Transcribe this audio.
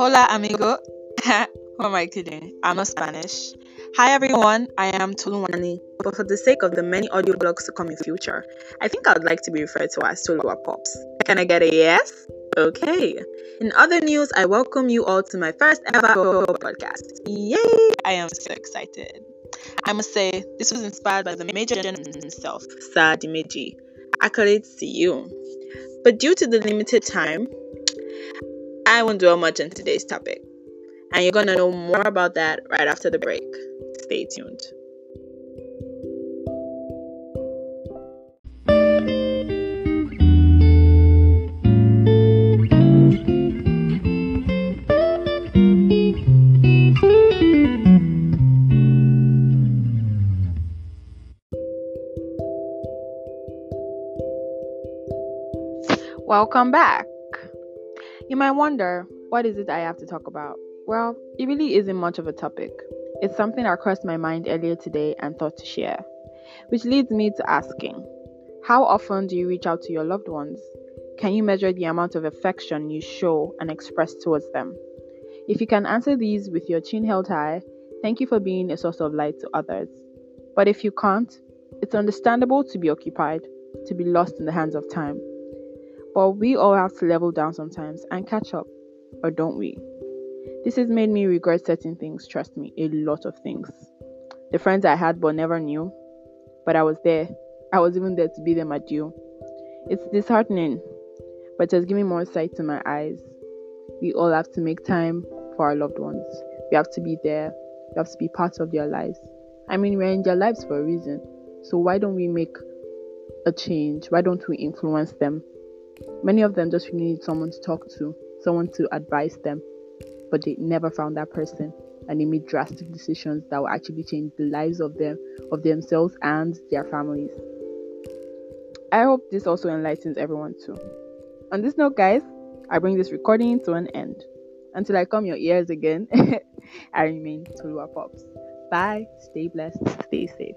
Hola, amigo. Who am I kidding? I'm not Spanish. Hi, everyone. I am Toluwani. But for the sake of the many audio blogs to come in future, I think I would like to be referred to as Toluwa Pops. Can I get a yes? Okay. In other news, I welcome you all to my first ever podcast. Yay! I am so excited. I must say, this was inspired by the major gentleman himself, Sir Dimeji. Accolades to you. But due to the limited time, I won't dwell much on today's topic. And you're going to know more about that right after the break. Stay tuned. Welcome back. You might wonder, what is it I have to talk about? Well, it really isn't much of a topic. It's something that crossed my mind earlier today and thought to share. Which leads me to asking How often do you reach out to your loved ones? Can you measure the amount of affection you show and express towards them? If you can answer these with your chin held high, thank you for being a source of light to others. But if you can't, it's understandable to be occupied, to be lost in the hands of time. But we all have to level down sometimes and catch up, or don't we? This has made me regret certain things, trust me, a lot of things. The friends I had but never knew, but I was there. I was even there to be them adieu. It's disheartening, but it has given more sight to my eyes. We all have to make time for our loved ones. We have to be there. We have to be part of their lives. I mean, we're in their lives for a reason. So why don't we make a change? Why don't we influence them? Many of them just really need someone to talk to, someone to advise them, but they never found that person and they made drastic decisions that will actually change the lives of them, of themselves and their families. I hope this also enlightens everyone too. On this note, guys, I bring this recording to an end. Until I come your ears again, I remain Toluwa Pops. Bye, stay blessed, stay safe.